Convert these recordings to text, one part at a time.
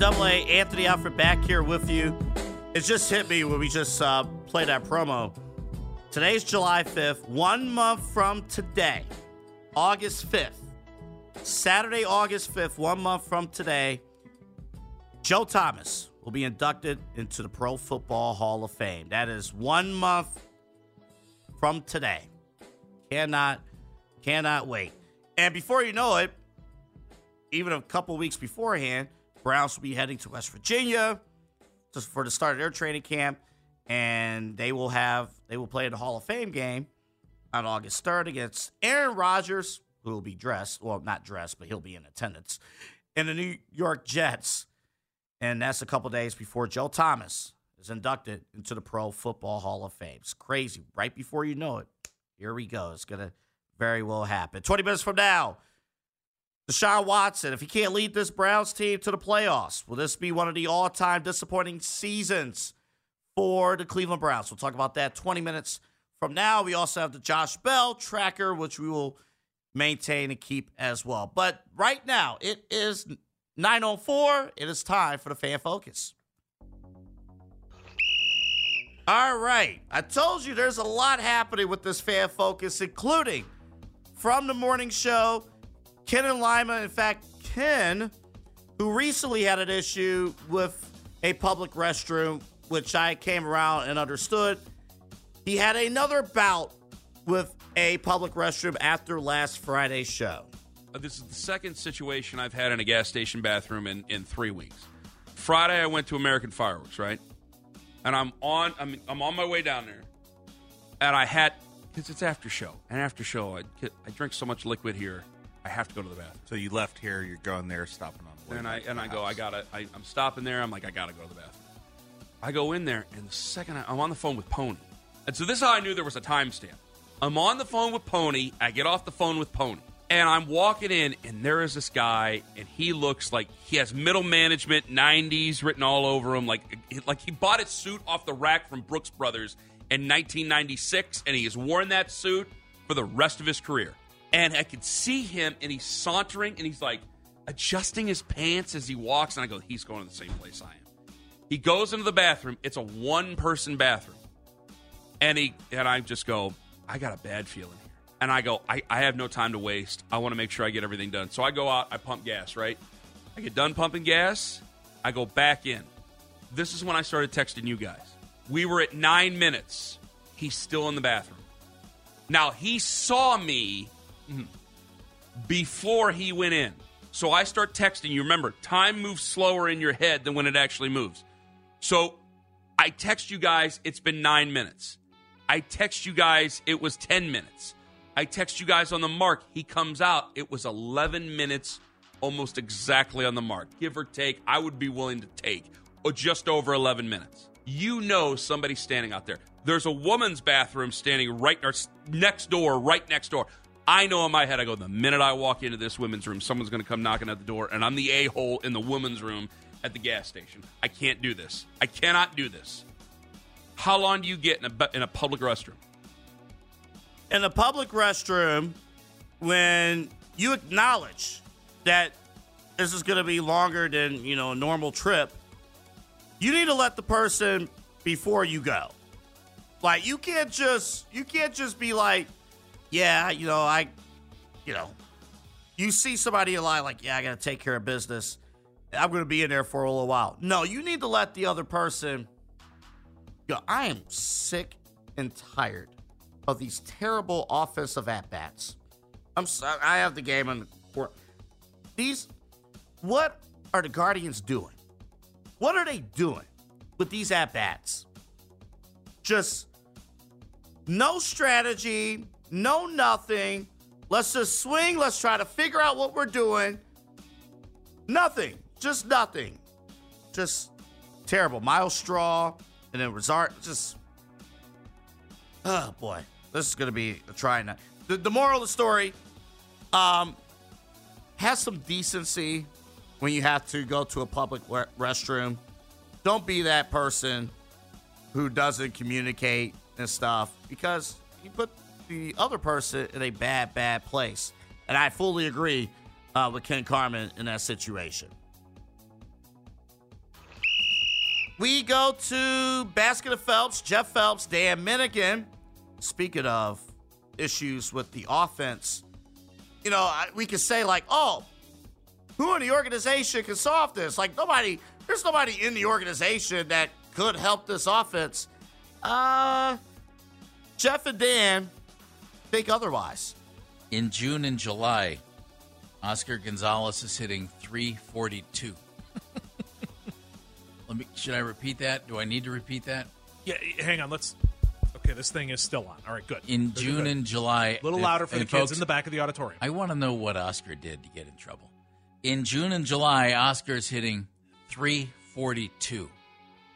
Double A, Anthony Alford back here with you. It just hit me when we just uh, played that promo. Today's July 5th, one month from today, August 5th. Saturday, August 5th, one month from today, Joe Thomas will be inducted into the Pro Football Hall of Fame. That is one month from today. Cannot, cannot wait. And before you know it, even a couple weeks beforehand, Browns will be heading to West Virginia just for the start of their training camp, and they will have they will play in the Hall of Fame game on August 3rd against Aaron Rodgers, who will be dressed, well, not dressed, but he'll be in attendance, and the New York Jets. And that's a couple days before Joe Thomas is inducted into the Pro Football Hall of Fame. It's crazy. Right before you know it, here we go. It's to very well happen. 20 minutes from now, Deshaun Watson, if he can't lead this Browns team to the playoffs, will this be one of the all time disappointing seasons for the Cleveland Browns? We'll talk about that 20 minutes from now. We also have the Josh Bell tracker, which we will maintain and keep as well. But right now, it is 904. It is time for the fan focus. All right. I told you there's a lot happening with this fan focus, including from the morning show, Ken and Lima. In fact, Ken, who recently had an issue with a public restroom, which I came around and understood, he had another bout with a public restroom after last Friday's show. Uh, This is the second situation I've had in a gas station bathroom in, in three weeks. Friday, I went to American Fireworks, right? And I'm on I'm, I'm on my way down there, and I had because it's after show, and after show, I I drink so much liquid here, I have to go to the bathroom. So you left here, you're going there, stopping on the way. And I and I go, I gotta, I, I'm stopping there. I'm like, I gotta go to the bathroom. I go in there, and the second I, I'm on the phone with Pony, and so this is how I knew there was a timestamp. I'm on the phone with Pony. I get off the phone with Pony, and I'm walking in, and there is this guy, and he looks like he has middle management '90s written all over him, like like he bought his suit off the rack from Brooks Brothers in 1996, and he has worn that suit for the rest of his career. And I could see him, and he's sauntering, and he's like adjusting his pants as he walks, and I go, he's going to the same place I am. He goes into the bathroom. It's a one person bathroom. And he and I just go, I got a bad feeling. And I go, I, I have no time to waste. I want to make sure I get everything done. So I go out, I pump gas, right? I get done pumping gas, I go back in. This is when I started texting you guys. We were at nine minutes. He's still in the bathroom. Now he saw me before he went in. So I start texting you. Remember, time moves slower in your head than when it actually moves. So I text you guys, it's been nine minutes. I text you guys, it was 10 minutes. I text you guys on the mark, he comes out, it was 11 minutes, almost exactly on the mark. Give or take, I would be willing to take or just over 11 minutes. You know somebody's standing out there. There's a woman's bathroom standing right next door, right next door. I know in my head, I go, the minute I walk into this women's room, someone's going to come knocking at the door, and I'm the a hole in the women's room at the gas station. I can't do this. I cannot do this. How long do you get in a, in a public restroom? in a public restroom when you acknowledge that this is going to be longer than you know a normal trip you need to let the person before you go like you can't just you can't just be like yeah you know i you know you see somebody line like yeah i gotta take care of business i'm gonna be in there for a little while no you need to let the other person go i am sick and tired of these terrible offensive at bats. I'm sorry, I have the game on the court. These, what are the Guardians doing? What are they doing with these at bats? Just no strategy, no nothing. Let's just swing. Let's try to figure out what we're doing. Nothing. Just nothing. Just terrible. Myles Straw and then Resart. Just Oh boy, this is going to be a trying night. The, the moral of the story: um, has some decency when you have to go to a public re- restroom. Don't be that person who doesn't communicate and stuff because you put the other person in a bad, bad place. And I fully agree uh, with Ken Carman in that situation. We go to Basket of Phelps, Jeff Phelps, Dan Minigan. Speaking of issues with the offense, you know, we could say, like, oh, who in the organization can solve this? Like, nobody, there's nobody in the organization that could help this offense. Uh, Jeff and Dan think otherwise. In June and July, Oscar Gonzalez is hitting 342. Let me should I repeat that? Do I need to repeat that? Yeah, hang on. Let's. Okay, this thing is still on. All right, good. In Good, good, June good. and July, a little and- louder for the and kids folks, in the back of the auditorium. I want to know what Oscar did to get in trouble. In June and July, Oscar's hitting 342.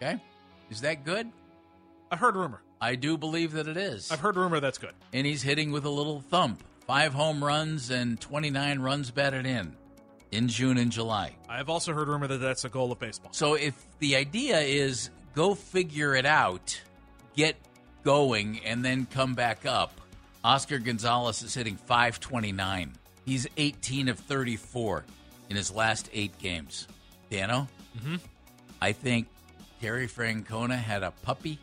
Okay? Is that good? I've heard rumor. I do believe that it is. I've heard rumor that's good. and he's hitting with a little thump. Five home runs and 29 runs batted in in June and July. I've also heard rumor that that's a goal of baseball. So if the idea is go figure it out, get going, and then come back up, Oscar Gonzalez is hitting 529. He's 18 of 34 in his last eight games. Dano, mm-hmm. I think Terry Francona had a puppy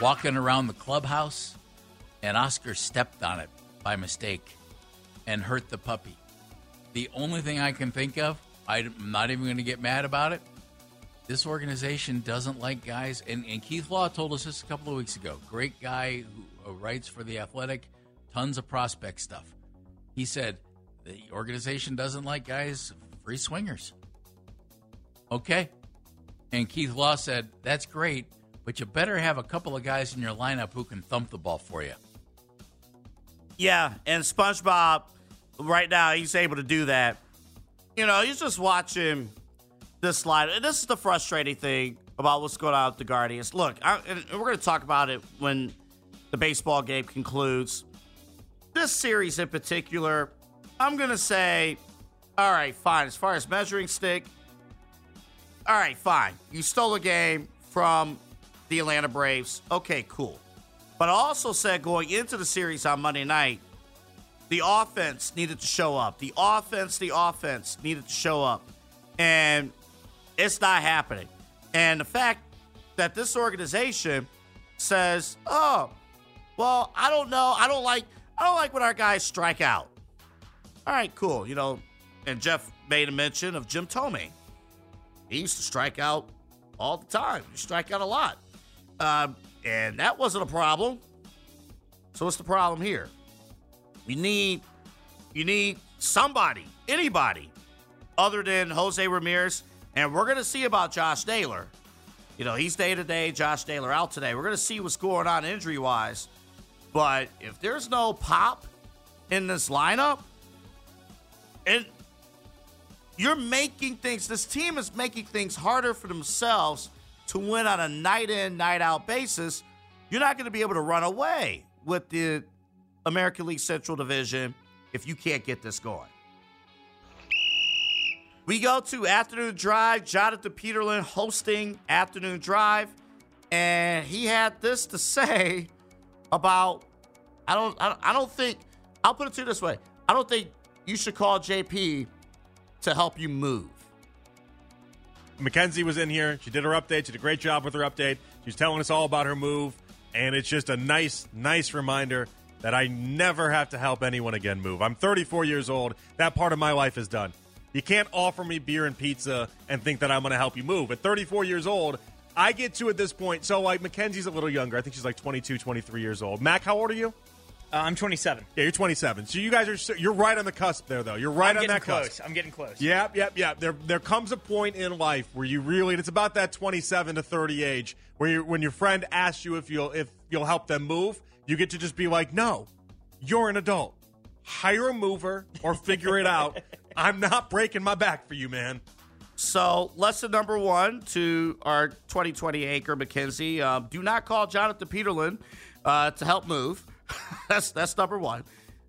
walking around the clubhouse, and Oscar stepped on it by mistake and hurt the puppy. The only thing I can think of, I'm not even going to get mad about it. This organization doesn't like guys, and, and Keith Law told us this a couple of weeks ago. Great guy who writes for The Athletic, tons of prospect stuff. He said the organization doesn't like guys, free swingers. Okay. And Keith Law said, that's great, but you better have a couple of guys in your lineup who can thump the ball for you. Yeah, and SpongeBob, right now, he's able to do that. You know, he's just watching this slide. And this is the frustrating thing about what's going on with the Guardians. Look, I, we're going to talk about it when the baseball game concludes. This series in particular, I'm going to say, all right, fine. As far as measuring stick, all right, fine. You stole a game from the Atlanta Braves. Okay, cool. But I also said going into the series on Monday night, the offense needed to show up. The offense, the offense needed to show up. And it's not happening. And the fact that this organization says, "Oh, well, I don't know. I don't like I don't like when our guys strike out." All right, cool. You know, and Jeff made a mention of Jim Thome. He used to strike out all the time. He strike out a lot. Um, and that wasn't a problem. So what's the problem here? You need you need somebody, anybody, other than Jose Ramirez, and we're gonna see about Josh Naylor. You know, he's day to day, Josh Naylor out today. We're gonna see what's going on injury wise. But if there's no pop in this lineup, and you're making things, this team is making things harder for themselves to win on a night in, night out basis. You're not going to be able to run away with the American League Central Division if you can't get this going. We go to Afternoon Drive. Jonathan Peterlin hosting Afternoon Drive. And he had this to say about I don't I don't, think I'll put it to you this way. I don't think you should call JP to help you move. Mackenzie was in here. She did her update. She did a great job with her update. She's telling us all about her move. And it's just a nice, nice reminder that I never have to help anyone again move. I'm 34 years old. That part of my life is done. You can't offer me beer and pizza and think that I'm going to help you move. At 34 years old, I get to at this point. So, like, Mackenzie's a little younger. I think she's like 22, 23 years old. Mac, how old are you? Uh, I'm 27. Yeah, you're 27. So you guys are you're right on the cusp there, though. You're right I'm on getting that close. cusp. I'm getting close. Yep, yep, yep. There, there comes a point in life where you really, and it's about that 27 to 30 age, where you, when your friend asks you if you'll, if you'll help them move, you get to just be like, no, you're an adult. Hire a mover or figure it out. I'm not breaking my back for you, man. So, lesson number one to our 2020 anchor, McKenzie uh, do not call Jonathan Peterlin uh, to help move. that's that's number one.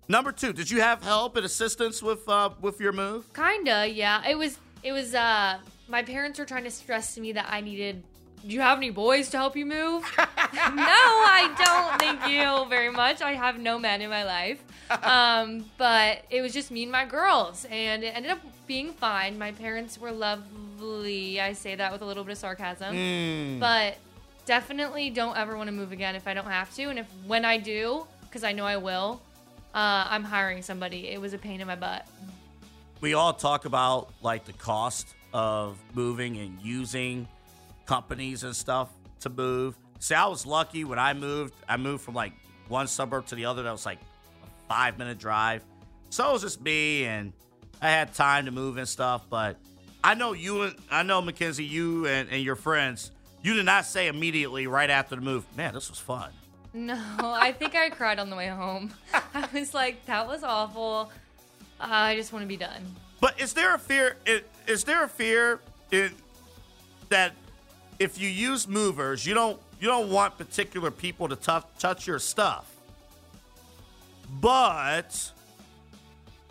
Number two, did you have help and assistance with uh, with your move? Kinda, yeah. It was it was uh my parents were trying to stress to me that I needed do you have any boys to help you move? no, I don't. Thank you very much. I have no men in my life. um, but it was just me and my girls, and it ended up being fine. My parents were lovely. I say that with a little bit of sarcasm, but definitely don't ever want to move again if I don't have to. And if when I do, because I know I will, uh, I'm hiring somebody. It was a pain in my butt. we all talk about like the cost of moving and using companies and stuff to move. See, I was lucky when I moved. I moved from like one suburb to the other. That was like a five minute drive. So it was just me, and I had time to move and stuff. But I know you and I know Mackenzie, you and, and your friends. You did not say immediately right after the move, man, this was fun. No, I think I cried on the way home. I was like, that was awful. Uh, I just want to be done. But is there a fear? i- Is there a fear in, that if you use movers, you don't you don't want particular people to tou- touch your stuff, but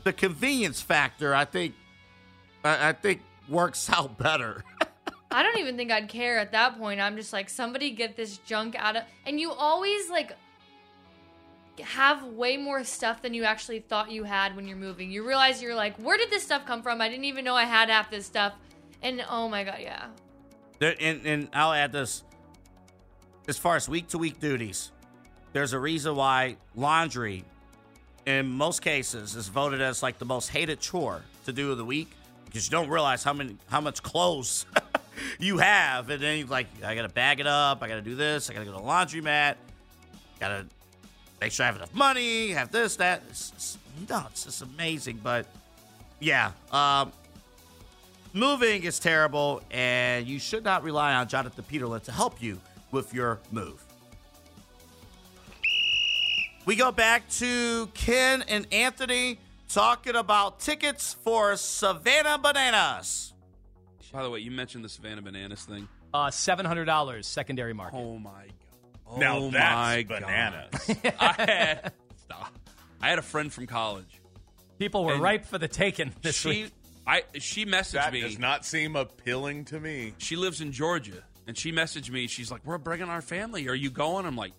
the convenience factor, I think, I, I think works out better. I don't even think I'd care at that point. I'm just like, somebody get this junk out of. And you always like have way more stuff than you actually thought you had when you're moving. You realize you're like, where did this stuff come from? I didn't even know I had half this stuff. And oh my god, yeah. There, and, and I'll add this as far as week to week duties, there's a reason why laundry, in most cases, is voted as like the most hated chore to do of the week because you don't realize how many how much clothes you have, and then you're like, I gotta bag it up, I gotta do this, I gotta go to the laundromat, gotta make sure I have enough money, have this, that. It's, it's, no, it's just amazing, but yeah, um, moving is terrible, and you should not rely on Jonathan Peterlin to help you with your move. We go back to Ken and Anthony talking about tickets for Savannah Bananas. By the way, you mentioned the Savannah Bananas thing. Uh, seven hundred dollars secondary market. Oh my god. Oh Now my that's God. bananas. I had stop. I had a friend from college. People were And ripe for the taking this she week. I she messaged me. That me. does not seem appealing to me. she lives in Georgia, and she messaged me. She's like, "We're bringing our family. Are you going?" I'm like,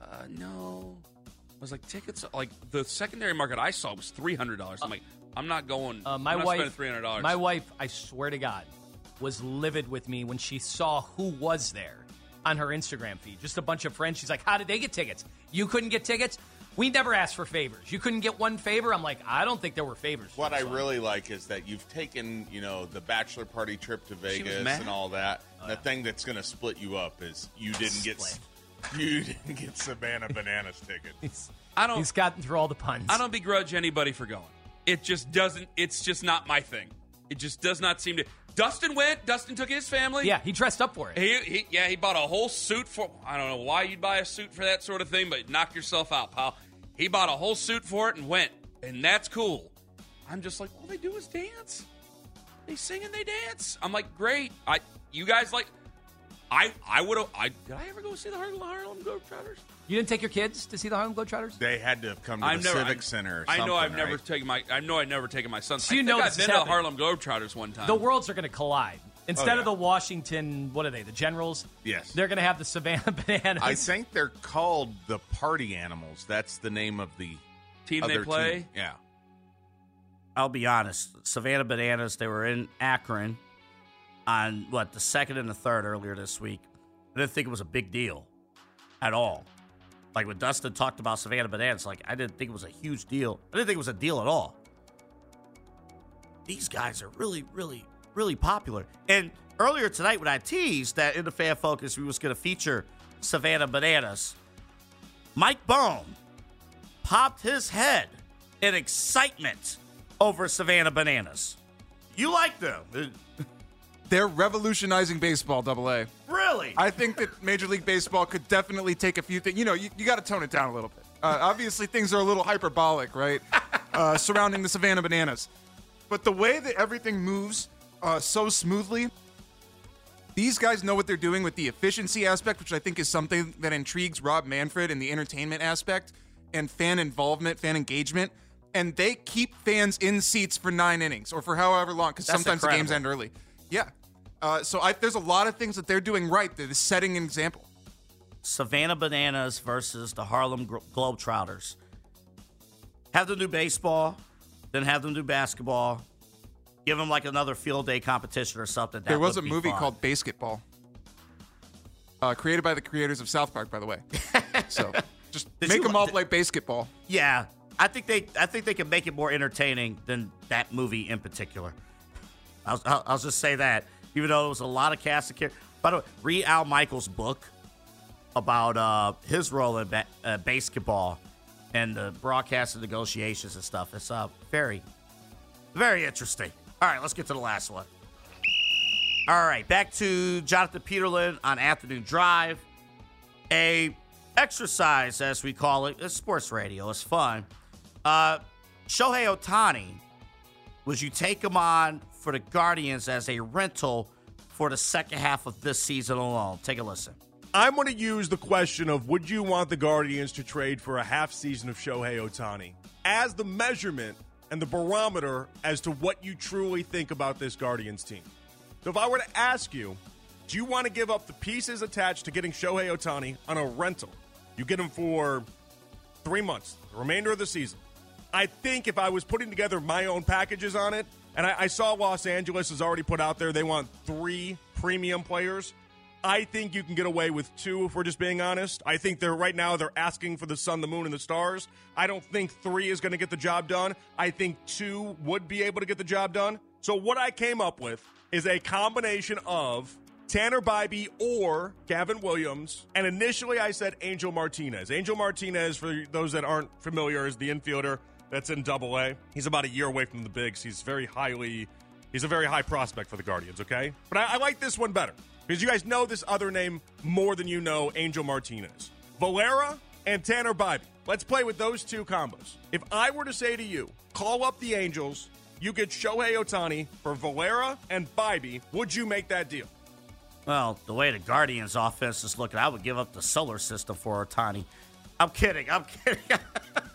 uh, "No." I was like, "Tickets." Like the secondary market I saw was three hundred dollars. I'm like, "I'm not going. Uh, my I'm not wife, spending three hundred dollars." my wife, I swear to God, was livid with me when she saw who was there on her Instagram feed. Just a bunch of friends. She's like, "How did they get tickets? You couldn't get tickets? We never asked for favors. You couldn't get one favor." I'm like, "I don't think there were favors." What I this really like is that you've taken, you know, the bachelor party trip to Vegas mad. and all that. the thing that's going to split you up is you didn't get Split. you didn't get Savannah Bananas tickets. I don't. He's gotten through all the puns. I don't begrudge anybody for going. It just doesn't. It's just not my thing. It just does not seem to. Dustin went. Dustin took his family. Yeah, he dressed up for it. He, he, yeah, he bought a whole suit for. I don't know why you'd buy a suit for that sort of thing, but knock yourself out, pal. He bought a whole suit for it and went, and that's cool. I'm just like, all they do is dance. They sing and they dance. I'm like, great. I, you guys like. I, I would have. I did I ever go see the Harlem, Harlem Globetrotters? You didn't take your kids to see the Harlem Globetrotters? They had to have come to I've the never. Civic I'm- Center. Or I know I've never right? taken my. I know I've never taken my son. So I you think know I've this been is to the happening. Harlem Globetrotters one time. The worlds are going to collide. Instead oh, yeah. of the Washington, what are they? The Generals. Yes. They're going to have the Savannah Bananas. I think they're called the Party Animals. That's the name of the team they play. team. Yeah. I'll be honest. Savannah Bananas, they were in Akron on what the second and the third earlier this week. I didn't think it was a big deal at all. Like when Dustin talked about Savannah Bananas, like I didn't think it was a huge deal. I didn't think it was a deal at all. These guys are really, really, really popular. And earlier tonight, when I teased that in the fan focus we was going to feature Savannah Bananas, Mike Bone popped his head in excitement over Savannah Bananas. You like them? They're revolutionizing baseball, double A. Really? I think that Major League Baseball could definitely take a few things. You know, you, you got to tone it down a little bit. Uh, obviously, things are a little hyperbolic, right? Uh, surrounding the Savannah Bananas. But the way that everything moves uh, so smoothly, these guys know what they're doing with the efficiency aspect, which I think is something that intrigues Rob Manfred and the entertainment aspect and fan involvement, fan engagement. And they keep fans in seats for nine innings or for however long, because sometimes the games end early. Yeah. Uh, so I, there's a lot of things that they're doing right is setting an example. Savannah Bananas versus the Harlem Glo- Globetrotters. Have them do baseball, then have them do basketball. Give them like another field day competition or something. That there was a movie fun. called BASEketball, uh, created by the creators of South Park, by the way. So just Did make you- them all play basketball. Yeah, I think they I think they can make it more entertaining than that movie in particular. I'll, I'll, I'll just say that, even though it was a lot of cast of characters. By the way, read Al Michaels' book about uh, his role in ba- uh, basketball and the broadcast and negotiations and stuff. It's uh, very, very interesting. All right, let's get to the last one. All right, back to Jonathan Peterlin on Afternoon Drive. A exercise, as we call it. It's sports radio. It's fun. Uh, Shohei Ohtani, would you take him on for the Guardians as a rental for the second half of this season alone? Take a listen. I'm going to use the question of would you want the Guardians to trade for a half season of Shohei Ohtani as the measurement and the barometer as to what you truly think about this Guardians team. So if I were to ask you, do you want to give up the pieces attached to getting Shohei Ohtani on a rental? You get him for three months, the remainder of the season. I think if I was putting together my own packages on it, and I, I saw Los Angeles has already put out there they want three premium players. I think you can get away with two if we're just being honest. I think they're right now they're asking for the sun, the moon, and the stars. I don't think three is going to get the job done. I think two would be able to get the job done. So what I came up with is a combination of Tanner Bibee or Gavin Williams. And initially I said Angel Martinez. Angel Martinez, for those that aren't familiar, is the infielder that's in double A. He's about a year away from the bigs. He's very highly he's a very high prospect for the Guardians, okay? But I, I like this one better. Because you guys know this other name more than you know Angel Martinez. Valera and Tanner Bibee. Let's play with those two combos. If I were to say to you, call up the Angels, you get Shohei Ohtani for Valera and Bibee, would you make that deal? Well, the way the Guardians offense is looking, I would give up the solar system for Ohtani. I'm kidding. I'm kidding.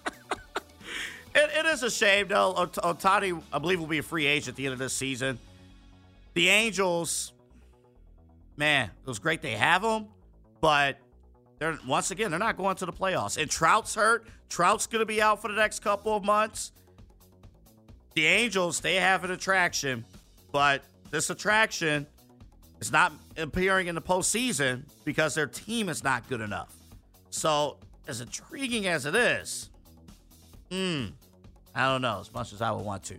is a shame, though. Ot- Ohtani, I believe, will be a free agent at the end of this season. The Angels, man, it was great they have him, but they're once again they're not going to the playoffs. And Trout's hurt. Trout's going to be out for the next couple of months. The Angels, they have an attraction, but this attraction is not appearing in the postseason because their team is not good enough. So, as intriguing as it is, hmm, I don't know as much as I would want to.